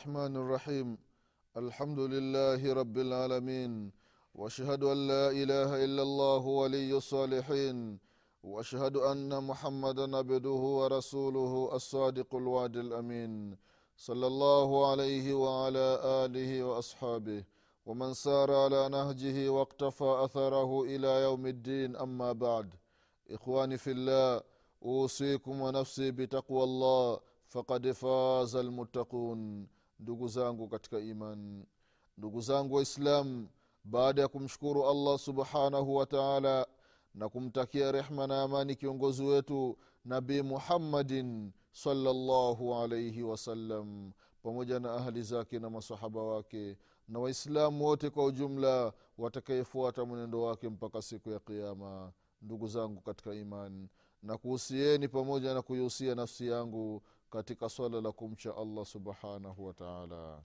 الله الرحمن الرحيم. الحمد لله رب العالمين. واشهد أن لا إله إلا الله ولي الصالحين. واشهد أن محمدا عبده ورسوله الصادق الوعد الأمين. صلى الله عليه وعلى آله وأصحابه. ومن سار على نهجه واقتفى أثره إلى يوم الدين أما بعد. ikhwani fillah usikum wa nafsi bitaqwa llah fakad faza lmuttaqun ndugu zangu katika iman ndugu zangu waislam baada ya kumshukuru allah subhanahu wa taala na kumtakia rehma na amani kiongozi wetu nabii muhammadin salllahu alaihi wasallam pamoja na ahli zake na masahaba wake na waislamu wote kwa ujumla watakayefuata mwenendo wake mpaka siku ya qiama ndugu zangu katika iman na kuhusieni pamoja na kuihusia nafsi yangu katika swala la kumcha allah subhanahu wataala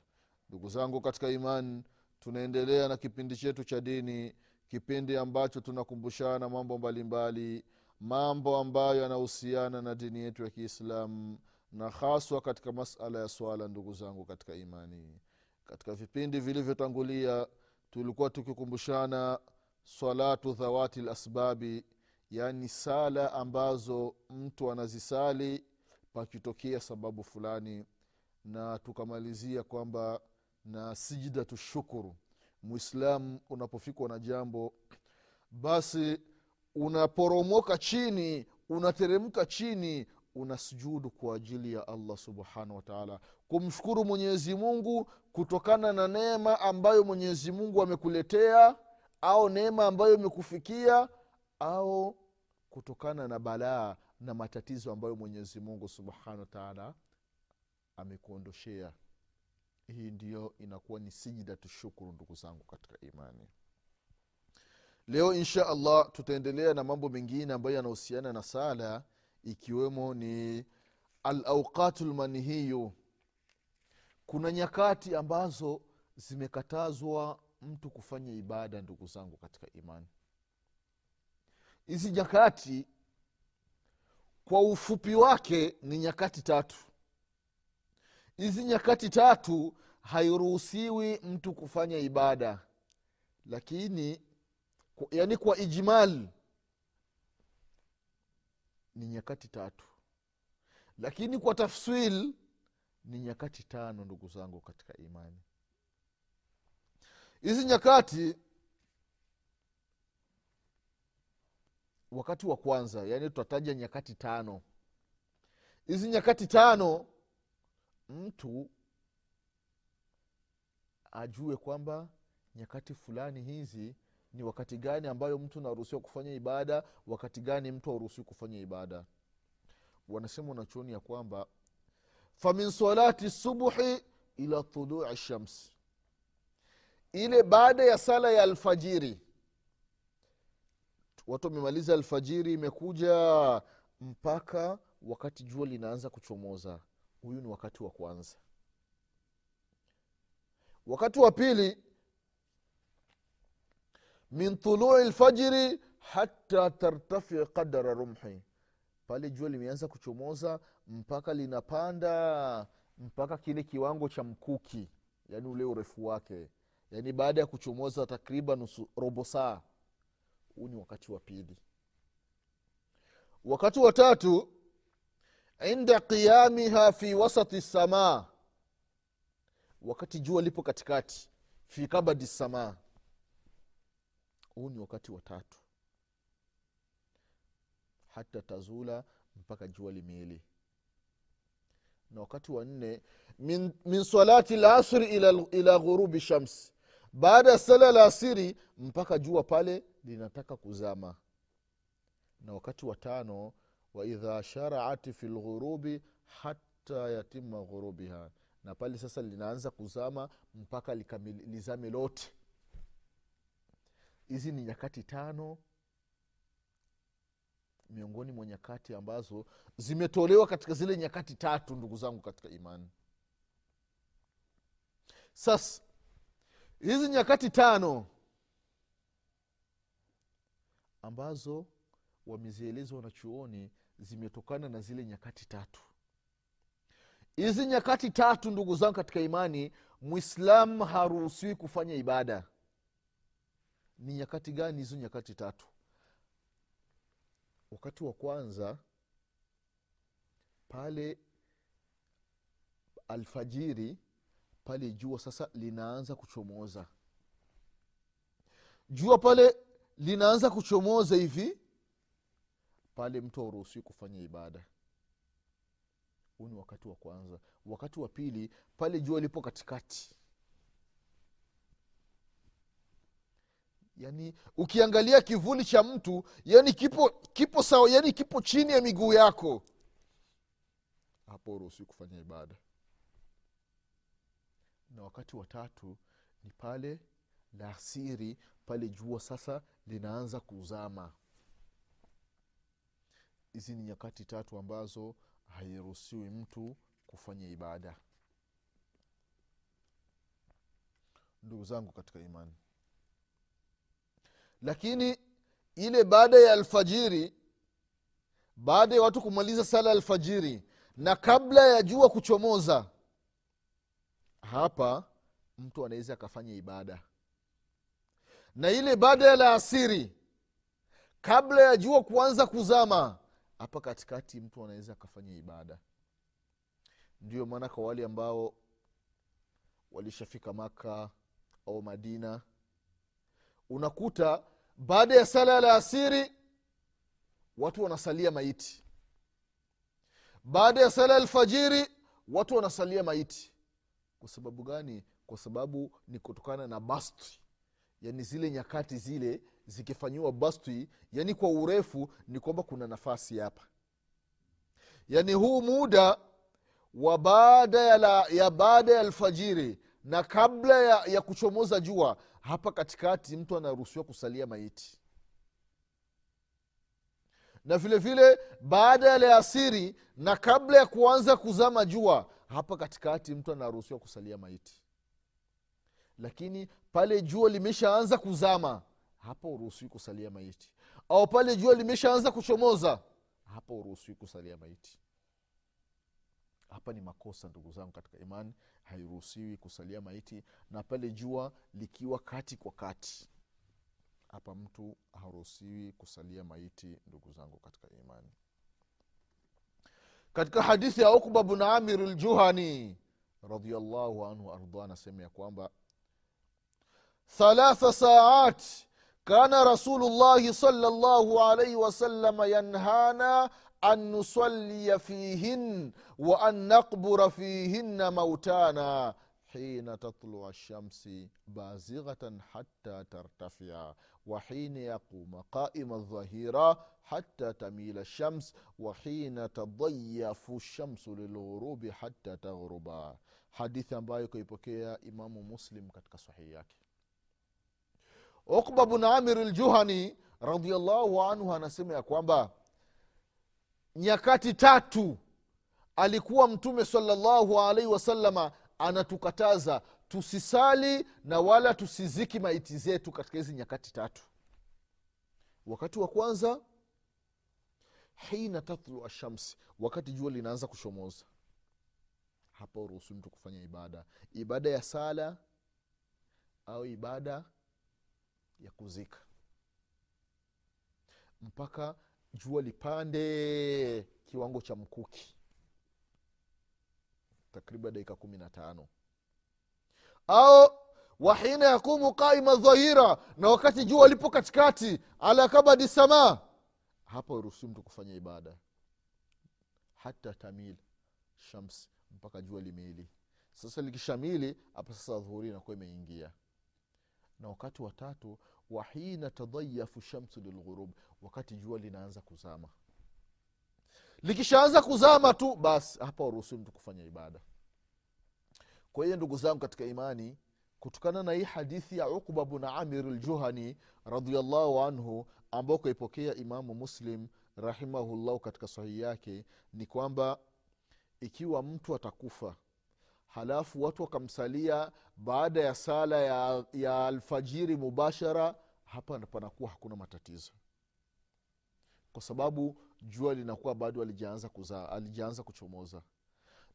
ndugu zangu katika imani tunaendelea na kipindi chetu cha dini kipindi ambacho tunakumbushana mambo mbalimbali mambo ambayo yanahusiana na dini yetu ya kiislamu na haswa katika masala ya swala ndugu zangu katika imani. Katika vipindi vilivyotangulia tulikuwa tukikumbushana salatu dhawati lasbabi yaani sala ambazo mtu anazisali pakitokea sababu fulani na tukamalizia kwamba na sijidatu shukuru. Mwislamu unapofikwa na jambo basi unaporomoka chini unateremka chini unasujudu kwa ajili ya allah subhanahu wataala kumshukuru mwenyezi mungu kutokana na neema ambayo mwenyezi mungu amekuletea au neema ambayo imekufikia au kutokana na balaa na matatizo ambayo mwenyezi mungu subhanahu wataala amekuondoshea. Hii ndiyo inakuwa ni sijida tushukuru ndugu zangu katika imani. Leo insha allah tutaendelea na mambo mengine ambayo yanahusiana na sala ikiwemo ni alauqatu lmanhiyu kuna nyakati ambazo zimekatazwa mtu kufanya ibada ndugu zangu katika imani. Hizi nyakati kwa ufupi wake ni nyakati tatu. Hizi nyakati tatu hairuhusiwi mtu kufanya ibada. Lakini yaani kwa ijmal ni nyakati tatu. Lakini kwa tafsil ni nyakati tano ndugu zangu katika imani. Hizi nyakati wakati wa kwanza yaani tutataja nyakati tano. Hizi nyakati tano mtu ajue kwamba nyakati fulani hizi ni wakati gani ambayo mtu anaruhusiwa kufanya ibada wakati gani mtu aruhusiwi kufanya ibada. Wanasema wanachuoni ya kwamba famin salati subuhi ila tului shamsi. Ile baada ya sala ya alfajiri watu wamemaliza alfajiri imekuja mpaka wakati jua linaanza kuchomoza. Huyu ni wakati wa kwanza. Wakati wa pili min tului lfajiri hata tartafi qadara rumhi. Pale jua limeanza kuchomoza mpaka linapanda mpaka kile kiwango cha mkuki yaani ule urefu wake. Yaani baada ya kuchomoza takriban robo saa huu ni wakati wa pili. Wakati wa tatu inda qiyamiha fi wasati samaa. Wakati jua lipo katikati fi kabadi samaa. Huu ni wakati wa tatu. Hata tazula mpaka jua limili. Na wakati wa nne min, min salati lasri ila, ila ghurubi shams. Baada ya sala la asiri mpaka jua pale linataka kuzama. Na wakati wa tano waidha sharaat fi lghurubi hata yatima ghurubiha. Na pale sasa linaanza kuzama mpaka lizame lote. Hizi ni nyakati tano miongoni mwa nyakati ambazo zimetolewa katika zile nyakati tatu ndugu zangu katika imani. Sasa hizi nyakati tano ambazo wamezieleza wanachuoni zimetokana na zile nyakati tatu. Hizi nyakati tatu ndugu zangu katika imani mwislamu haruhusiwi kufanya ibada. Ni nyakati gani hizo nyakati tatu? Wakati wa kwanza pale alfajiri pale jua sasa linaanza kuchomoza. Jua pale linaanza kuchomoza hivi pale mtu hauruhusiwi kufanya ibada. Huu ni wakati wa kwanza. Wakati wa pili pale jua lipo katikati. Yaani ukiangalia kivuli cha mtu yani kipo kipo sawa yani kipo chini ya miguu yako hapo uruhusiwi kufanya ibada. Na wakati wa tatu ni pale la asiri pale jua sasa linaanza kuzama. Hizi ni nyakati tatu ambazo hairuhusiwi mtu kufanya ibada. Ndugu zangu katika imani. Lakini ile baada ya alfajiri baada ya watu kumaliza sala alfajiri na kabla ya jua kuchomoza hapa mtu anaweza akafanya ibada na ile baada ya laasiri kabla ya jua kuanza kuzama hapa katikati mtu anaweza akafanya ibada. Ndio maana kwa wale ambao walishafika maka au madina unakuta baada ya sala ya laasiri watu wanasalia maiti. Baada ya sala ya alfajiri watu wanasalia maiti. Kwa sababu gani? Kwa sababu ni kutokana na basti yaani zile nyakati zile zikifanyiwa basti yani kwa urefu ni kwamba kuna nafasi hapa. Yaani huu muda wa baada ya, ya baada ya alfajiri na kabla ya, ya kuchomoza jua hapa katikati mtu anaruhusiwa kusalia maiti. Na vile vile baada ya leasiri na kabla ya kuanza kuzama jua hapa katikati mtu anaruhusiwa kusalia maiti. Lakini pale jua limeshaanza kuzama hapa uruhusiwi kusalia maiti. Au pale jua limeshaanza kuchomoza hapa uruhusiwi kusalia maiti. Hapa ni makosa ndugu zangu katika imani. Hairuhusiwi kusalia maiti na pale jua likiwa kati kwa kati hapa mtu haruhusiwi kusalia maiti ndugu zangu katika imani. Katika hadithi ya ukba bnu amir ljuhani radiallahu anhu arda anasema ya kwamba ثلاث ساعات كان رسول الله صلى الله عليه وسلم ينهانا أن نصلي فيهن وأن نقبر فيهن موتانا حين تطلع الشمس بازغة حتى ترتفع وحين يقوم قائم الظهيرة حتى تميل الشمس وحين تضيف الشمس للغروب حتى تغرب. حديثا ambayo يبكي إمام مسلم كتك sahihi ukba bn amir ljuhani radiallahu anhu anasema ya kwamba nyakati tatu alikuwa mtume salallahu alaihi wasalama anatukataza tusisali na wala tusiziki maiti zetu katika hizi nyakati tatu. Wakati wa kwanza hina tatlu ashamsi wakati jua linaanza kushomoza. Hapa uruhusu mtu kufanya ibada. Ibada ya sala au ibada ya kuzika. Mpaka jua lipande kiwango cha mkuki. Takriban dakika kumi na tano. Au wahina yakumu qaima dhahira na wakati jua lipo katikati ala kabadi samaa hapa uruhusu mtu kufanya ibada. Hata tamil shams mpaka jua limeili. Sasa likishamili hapa sasa dhuhuri inakuwa imeingia na wakati wa tatu wahina tadayafu shamsu lilghurub wakati jua linaanza kuzama. Likishaanza kuzama tu basi hapa waruhusiwi mtu kufanya ibada. Kwa hiyo ndugu zangu katika imani kutokana na hii hadithi ya uqba bn amir ljuhani radiallahu anhu ambao kaipokea imamu muslim rahimahullahu katika sahihi yake ni kwamba ikiwa mtu atakufa halafu watu wakamsalia baada ya sala ya, ya alfajiri mubashara hapa panakuwa hakuna matatizo. Kwa sababu jua linakuwa bado alijaanza kuzaa alijaanza kuchomoza.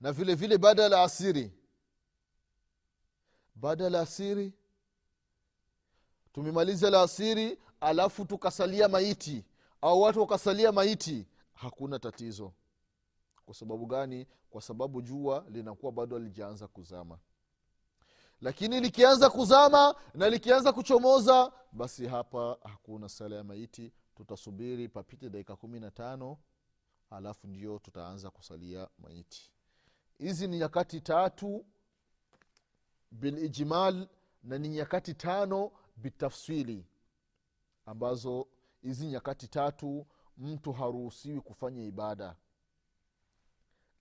Na vile vile baada ya laasiri baada ya laasiri tumemaliza laasiri alafu tukasalia maiti au watu wakasalia maiti hakuna tatizo kwa sababu gani? Kwa sababu jua linakuwa bado alijaanza kuzama. Lakini likianza kuzama na likianza kuchomoza basi hapa hakuna sala ya maiti. Tutasubiri papite dakika kumi na tano alafu ndio tutaanza kusalia maiti. Hizi ni nyakati tatu bilijmal na ni nyakati tano bitafsili ambazo hizi nyakati tatu mtu haruhusiwi kufanya ibada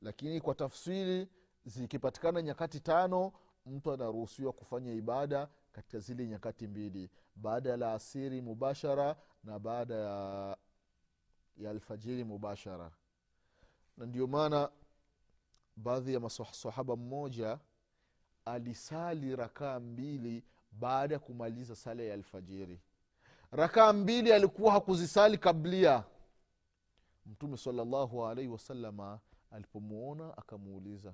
lakini kwa tafsiri zikipatikana nyakati tano mtu anaruhusiwa kufanya ibada katika zile nyakati mbili. Baada ya laasiri mubashara na baada ya, ya alfajiri mubashara. Na ndio maana baadhi ya masahaba mmoja alisali rakaa mbili baada ya kumaliza sala ya alfajiri. Rakaa mbili alikuwa hakuzisali kablia mtume salallahu alaihi wasalama alipomwona akamuuliza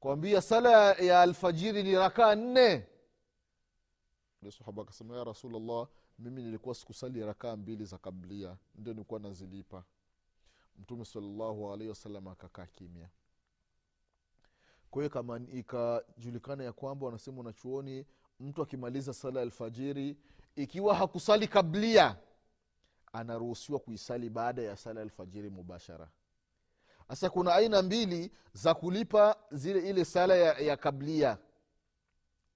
kwambia sala ya alfajiri ni rakaa nne? Ule sahaba akasema ya rasulllah mimi nilikuwa sikusali rakaa mbili za kablia ndio nilikuwa nazilipa. Mtume salallahu alaihi wasalam akakaa kimya. Kwa kama ikajulikana ya kwamba wanasema wanachuoni mtu akimaliza sala ya alfajiri ikiwa hakusali kablia anaruhusiwa kuisali baada ya sala ya alfajiri mubashara sasa kuna aina mbili za kulipa zile ile sala ya, ya kablia.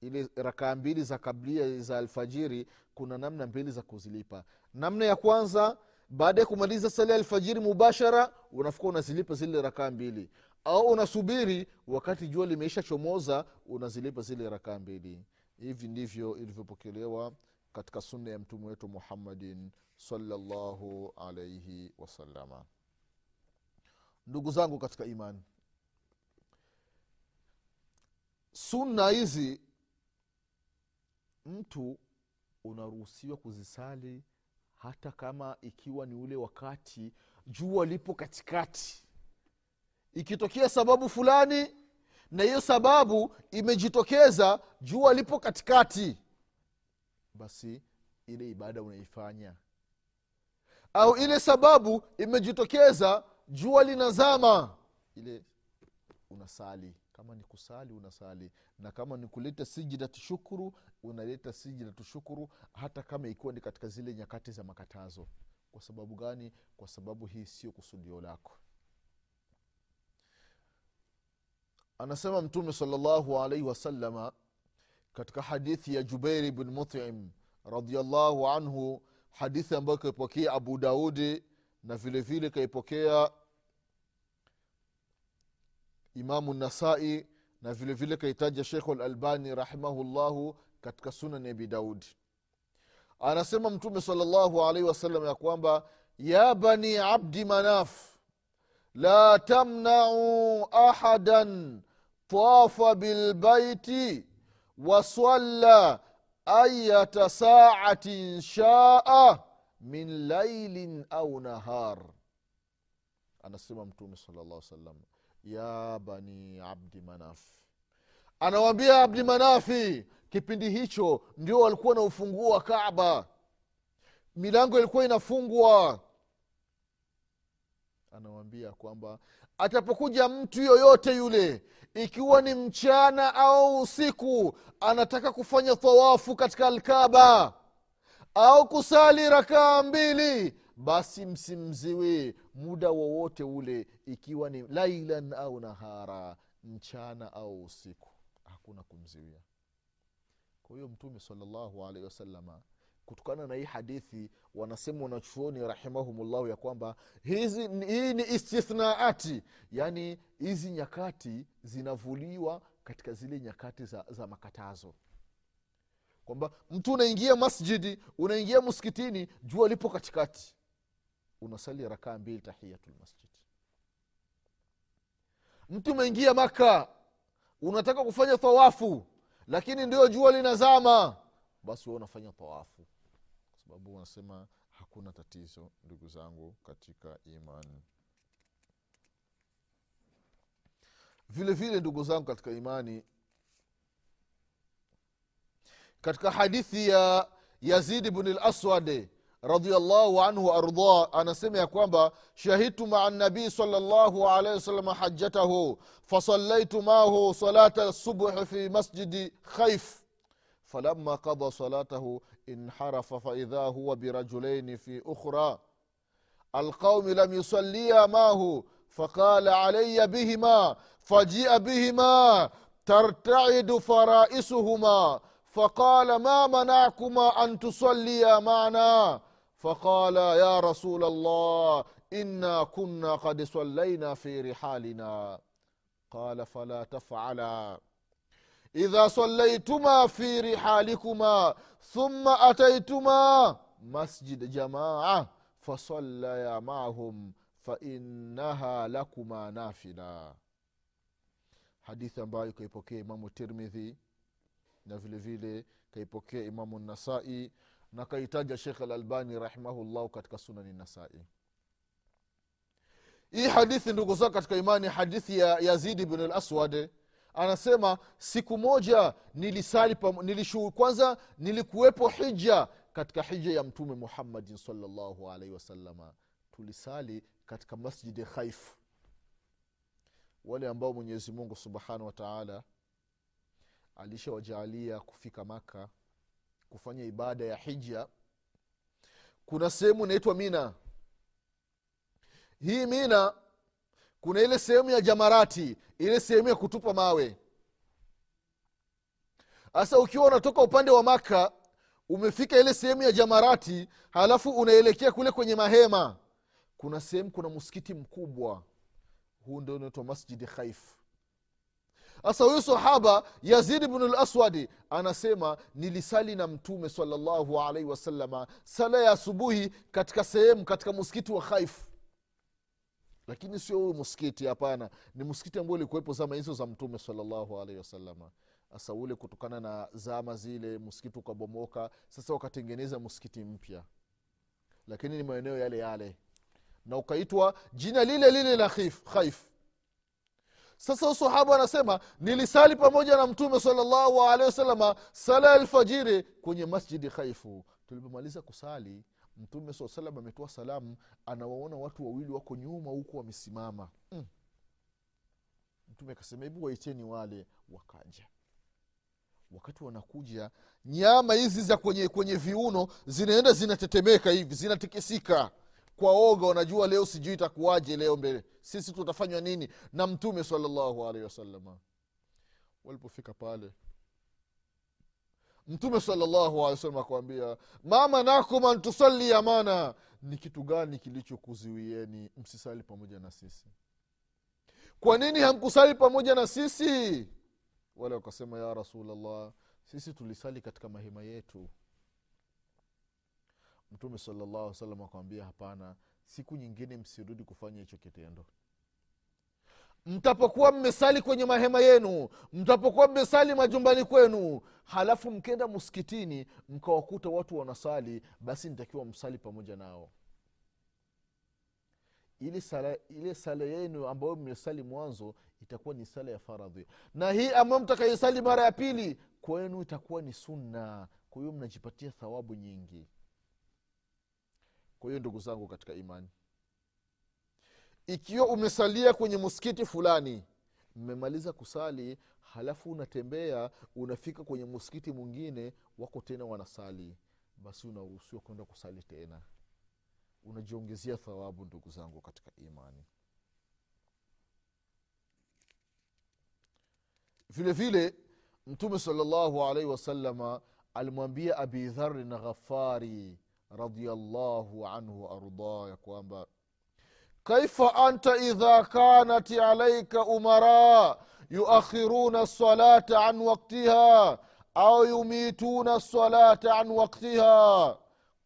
Ile rakaa mbili za kablia za alfajiri kuna namna mbili za kuzilipa. Namna ya kwanza baada ya kumaliza sala ya alfajiri mubashara unafuka unazilipa zile rakaa mbili. Au unasubiri wakati jua limeisha chomoza unazilipa zile rakaa mbili. Hivi ndivyo ilivyopokelewa katika sunna ya mtume wetu muhammadin salllahu alaihi wasalama ndugu zangu katika imani sunna hizi mtu unaruhusiwa kuzisali hata kama ikiwa ni ule wakati jua lipo katikati. Ikitokea sababu fulani na hiyo sababu imejitokeza jua lipo katikati basi ile ibada unaifanya. Au ile sababu imejitokeza jua linazama. Ile unasali. Kama ni kusali unasali. Na kama ni kuleta sijidatu shukuru unaleta sijidatu shukuru hata kama ikiwa ni katika zile nyakati za makatazo. Kwa sababu gani? Kwa sababu hii sio kusudio lako. Anasema mtume salllahu alaihi wasalama katika hadithi ya jubairi bn mutim radiallahu anhu hadithi ambayo kaipokea abu daudi na vile vile kaipokea imamu nasai na vile vile kaitaja shekhu lalbani rahimahullahu katika sunani abi daudi anasema mtume salllahu alaihi wasallam ya kwamba ya bani abdi manaf la tamnau ahadan tafa bilbaiti wasalla ayata saatin shaa min lailin au nahar. Anasema mtume salllah salam ya bani abdi manaf. Anawambia abdi manafi kipindi hicho ndio walikuwa na ufunguo wa kaba milango ilikuwa inafungwa. Anawambia kwamba atapokuja mtu yoyote yule ikiwa ni mchana au usiku anataka kufanya tawafu katika alkaba au kusali rakaa mbili basi msimziwi muda wowote ule ikiwa ni lailan au nahara mchana au usiku. Hakuna kumziwia. Kwa hiyo mtume salllahu alaihi wasalama kutokana na hii hadithi wanasema wanachuoni rahimahumullahu ya kwamba hizi hii ni istithnaati yaani hizi nyakati zinavuliwa katika zile nyakati za, za makatazo kwamba mtu unaingia masjidi unaingia msikitini jua lipo katikati. Unasali rakaa mbili tahiyatulmasjid mtu umeingia maka unataka kufanya tawafu lakini ndio jua linazama basi huwa unafanya tawafu. Kwa sababu wanasema hakuna tatizo ndugu zangu katika imani. Vile vile ndugu zangu katika imani katika hadithi ya yazidi bni laswad radiallahu anhu waardah anasema ya kwamba shahidtu maa nabii sala llahu alaihi wasallam hajatahu fasallaitu maahu salata lsubuhi fi masjidi khaif فلما قضى صلاته انحرف فإذا هو برجلين في أخرى القوم لم يصليا معه فقال علي بهما فجيء بهما ترتعد فرائسهما فقال ما منعكما أن تصليا معنا؟ فقال يا رسول الله إنا كنا قد صلينا في رحالنا. قال فلا تفعلا. إذا صليتما في رحالكما ثم أتيتما مسجد جماعة فصليا معهم فإنها لكما نافلة. حديث ambayo ikaipokea امام الترمذي na vile vile kaipokea imamu nasai na kaitaja shekh alalbani rahimahullahu katika sunani nasai. Hii hadithi ndugu zao katika imani hadithi ya yazidi bnu laswad anasema siku moja nilisali nilishu, kwanza nilikuwepo hija katika hija ya mtume muhammadin salllahu alaihi wasalama tulisali katika masjidi khaif. Wale ambao mwenyezi mungu subhanahu wa alishawajaalia kufika maka kufanya ibada ya hija. Kuna sehemu inaitwa mina. Hii mina kuna ile sehemu ya jamarati ile sehemu ya kutupa mawe. Sasa ukiwa unatoka upande wa maka umefika ile sehemu ya jamarati halafu unaelekea kule kwenye mahema. Kuna sehemu kuna msikiti mkubwa. Huu ndio unaitwa masjidi khaif sasa huyu sahaba yazidi bnu laswadi anasema nilisali na mtume salallahu alaihi wasalama sala ya asubuhi katika sehemu katika msikiti wa khaifu lakini sio huyu msikiti hapana. Ni msikiti ambao ulikuwepo zama hizo za mtume salallahu alaihi wasalama sasa ule kutokana na zama zile msikiti ukabomoka sasa wakatengeneza msikiti mpya. Lakini ni maeneo yale yale. Na ukaitwa jina lile lile la khaif sasa usahaba anasema nilisali pamoja na mtume salllahu alehi wasalama sala alfajiri kwenye masjidi khaifu. Tulipomaliza kusali mtume saa salam ametoa salamu anawaona watu wawili wako nyuma huku wamesimama. Mm. mtume akasema hebu waiteni wale. Wakaja. Wakati wanakuja nyama hizi za kwenye kwenye viuno zinaenda zinatetemeka hivi zinatikisika kwa oga wanajua leo sijui itakuwaje leo mbele. Sisi tutafanywa nini na mtume salllahu alaihi wasalama walipofika pale mtume salllahu alehi wasallam akawambia mama nakum antusali amana ni kitu gani kilichokuziwieni msisali pamoja na sisi? Kwa nini hamkusali pamoja na sisi? Wale wakasema ya rasulllah sisi tulisali katika mahema yetu mtume salallahu salam akawambia hapana siku nyingine msirudi kufanya hicho kitendo. Mtapokuwa mmesali kwenye mahema yenu mtapokuwa mmesali majumbani kwenu halafu mkenda msikitini mkawakuta watu wanasali basi nitakiwa msali pamoja nao. Ile sala ile sala yenu ambayo mmesali mwanzo itakuwa ni sala ya faradhi. Na hii ambayo mtakaisali mara ya pili kwenu itakuwa ni sunna. Kwa hiyo mnajipatia thawabu nyingi kwa hiyo ndugu zangu katika imani ikiwa umesalia kwenye msikiti fulani mmemaliza kusali halafu unatembea unafika kwenye msikiti mwingine wako tena wanasali basi unaruhusiwa kwenda kusali tena. Unajiongezea thawabu ndugu zangu katika imani. Vile vile mtume salllahu alaihi wasalama alimwambia abi dharin ghafari radiallahu anhu waardah ya kwamba kaifa anta idha kanat alaika umara yuakhiruna lsalata an waktiha au yumituna lsalata an waktiha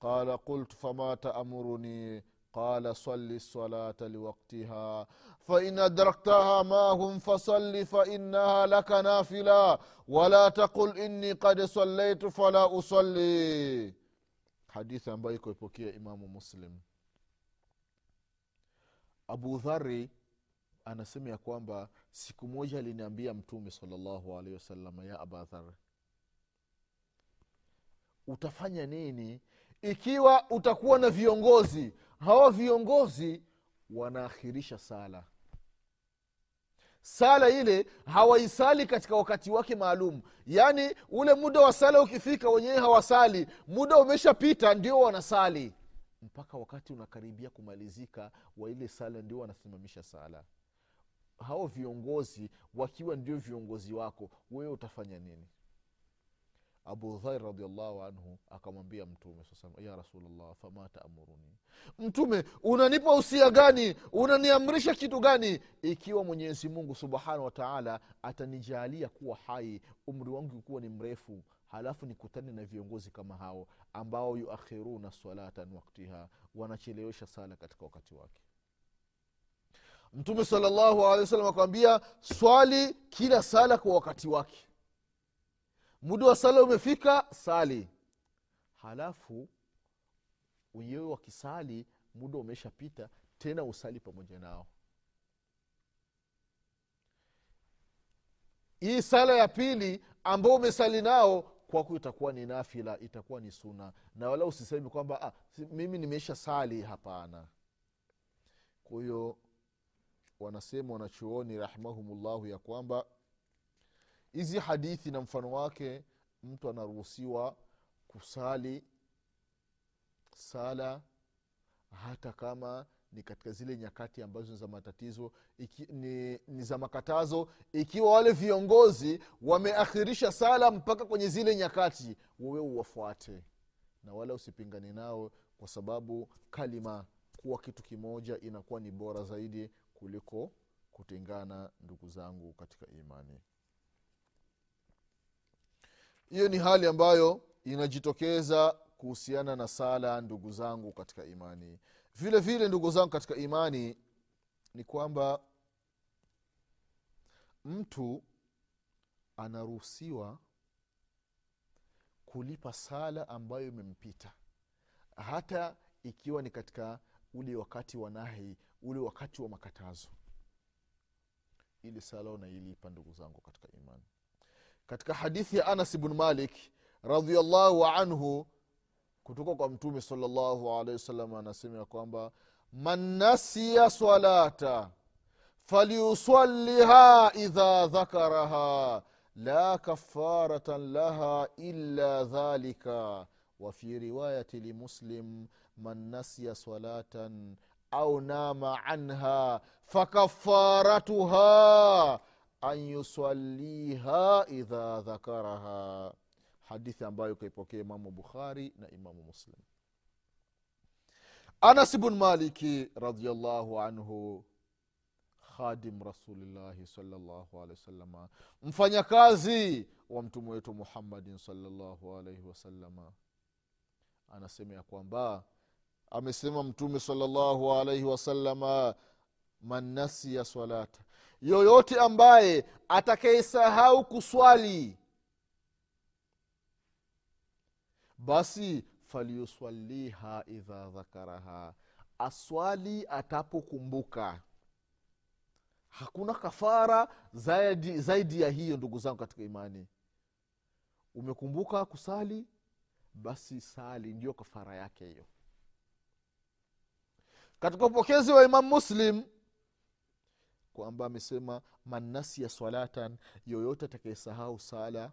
qala qultu fama taamuruni قال صل الصلاة لوقتها فإن أدركتها معهم فصل فإنها لك نافلة ولا تقل إني قد صليت فلا أصلي hadithi ambayo ikoipokea imamu muslim. Abu dhari anasema ya kwamba siku moja aliniambia mtume salllahu alehi wasalama ya abadhar utafanya nini ikiwa utakuwa na viongozi? Hawa viongozi wanaakhirisha sala sala ile hawaisali katika wakati wake maalum. Yaani ule muda wa sala ukifika wenyewe hawasali. Muda umeshapita ndio wanasali. Mpaka wakati unakaribia kumalizika wa ile sala ndio wanasimamisha sala. Hao viongozi wakiwa ndio viongozi wako wewe utafanya nini abu dhair radiallahu anhu akamwambia mtume sasa ya rasulllah fama taamuruni mtume unanipa usia gani? Unaniamrisha kitu gani? Ikiwa mwenyezi mungu subhanahu wataala atanijalia kuwa hai umri wangu kuwa ni mrefu halafu nikutane na viongozi kama hao ambao yuakhiruna salatan waktiha wanachelewesha sala katika wakati wake. Mtume salllahu alehi wa sallam akamwambia swali kila sala kwa wakati wake muda wa sala umefika sali. Halafu wenyewe wakisali muda umeshapita tena usali pamoja nao. Hii sala ya pili ambao umesali nao kwako itakuwa ni nafila itakuwa ni suna na wala usisemi kwamba ah, mimi nimeisha sali. Hapana. Kwa hiyo wanasema wanachuoni rahimahumullahu ya kwamba hizi hadithi na mfano wake mtu anaruhusiwa kusali sala hata kama ni katika zile nyakati ambazo ni za matatizo iki, ni, ni za makatazo ikiwa wale viongozi wameakhirisha sala mpaka kwenye zile nyakati wewe uwafuate na wala usipingane nao kwa sababu kalima kuwa kitu kimoja inakuwa ni bora zaidi kuliko kutengana ndugu zangu katika imani hiyo ni hali ambayo inajitokeza kuhusiana na sala ndugu zangu katika imani. Vile vile ndugu zangu katika imani ni kwamba mtu anaruhusiwa kulipa sala ambayo imempita. Hata ikiwa ni katika ule wakati wa nahi ule wakati wa makatazo. Ili sala unailipa ndugu zangu katika imani katika hadithi ya anas bnu malik radiallahu anhu kutoka kwa mtume salllahu alehi wasallam anasema ya kwamba man nasiya salata falyusaliha idha dhakaraha la kafaratan laha illa dhalika. Wafi riwayati limuslim man nasiya salatan au nama anha fakafaratuha an yusaliha idha dhakaraha. Hadithi ambayo kaipokea imamu bukhari na imamu muslim. Anas bn maliki radiallahu anhu khadim rasulillahi salllahu alehi wasalama mfanyakazi wa mtume wetu muhammadin salllahu alaihi wasalama anasema ya kwamba amesema mtume salllahu alaihi wasalama man nasiya salata yoyote ambaye atakayesahau kuswali. Basi falyuswaliha idha dhakaraha. Aswali atapokumbuka. Hakuna kafara zaidi, zaidi ya hiyo ndugu zangu katika imani. Umekumbuka kusali? Basi sali ndio kafara yake hiyo. Katika upokezi wa imamu muslim kwamba amesema mannasia swalatan yoyote atakayesahau sala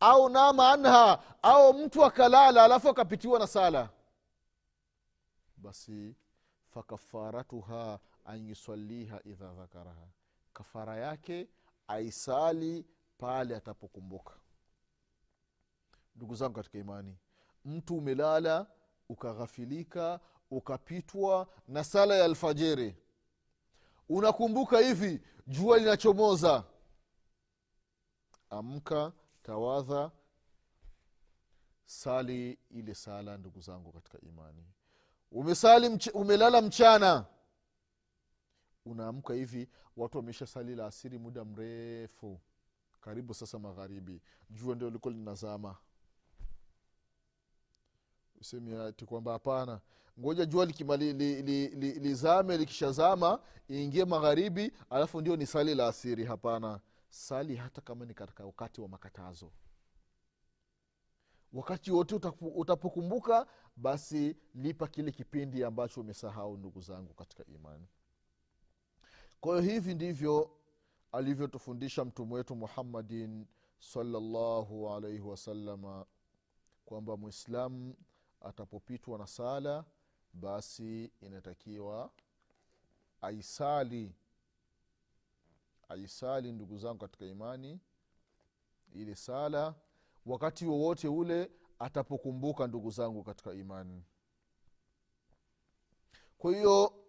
au nama anha au mtu akalala alafu akapitiwa na sala basi fakafaratuha an yusaliha idha dhakaraha. Kafara yake aisali pale atapokumbuka. Ndugu zangu katika imani mtu umelala ukaghafilika ukapitwa na sala ya alfajiri unakumbuka hivi jua linachomoza. Amka tawadha sali ile sala ndugu zangu katika imani. Umesali mch- umelala mchana. Unaamka hivi watu wamesha sali la asiri muda mrefu. Karibu sasa magharibi. Jua ndio liko linazama usemi ati kwamba hapana. Ngoja jua likima- li- li- li- li- likishazama iingie magharibi alafu ndio ni sali la asiri. Hapana. Sali hata kama ni katika wakati wa makatazo. Wakati wote utapokumbuka basi lipa kile kipindi ambacho umesahau ndugu zangu katika imani. Kwa hiyo hivi ndivyo alivyotufundisha mtume wetu muhammadin salllahu alaihi wasalama kwamba mwislamu atapopitwa na sala basi inatakiwa aisali aisali ndugu zangu katika imani ile sala wakati wowote ule atapokumbuka ndugu zangu katika imani. Kwa hiyo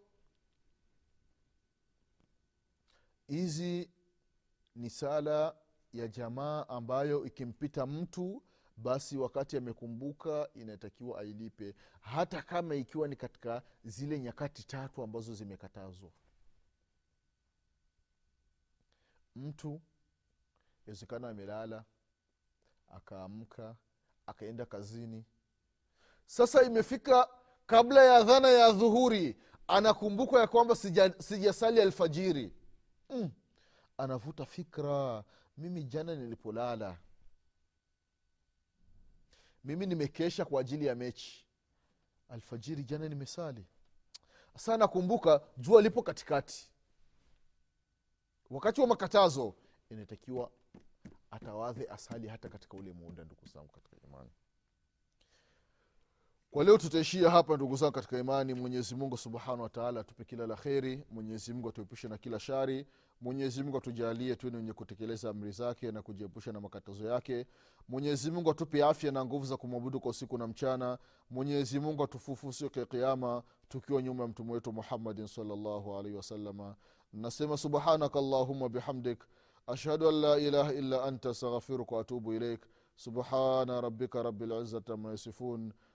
hizi ni sala ya jamaa ambayo ikimpita mtu basi wakati amekumbuka inatakiwa ailipe hata kama ikiwa ni katika zile nyakati tatu ambazo zimekatazwa mtu wezekana amelala akaamka akaenda kazini sasa imefika kabla ya dhana ya dhuhuri anakumbuka ya kwamba sija- sijasali alfajiri mm. anavuta fikra mimi jana nilipolala mimi nimekesha kwa ajili ya mechi. Alfajiri jana nimesali. Sa nakumbuka jua lipo katikati. Wakati wa makatazo inatakiwa atawadhe asali hata katika ule muda ndugu zangu katika imani kwa leo tutaishia hapa ndugu zangu katika imani. Mwenyezi mungu subhanahu wataala atupe kila la kheri. Mwenyezi mungu atuepushe na kila shari. Mwenyezi mungu atujalie tuwe wenye kutekeleza amri zake na kujiepusha na makatazo yake. Mwenyezi mungu atupe afya na nguvu za kumwabudu kwa usiku na mchana. Mwenyezi mungu atufufu siku ya kiama tukiwa nyuma ya mtume wetu muhammadin salllahu alaihi wasalama nasema subhanaka allahuma bihamdik. Ashhadu an la ilaha illa anta astaghfiruka waatubu ilaik subhana rabika rabilizati ama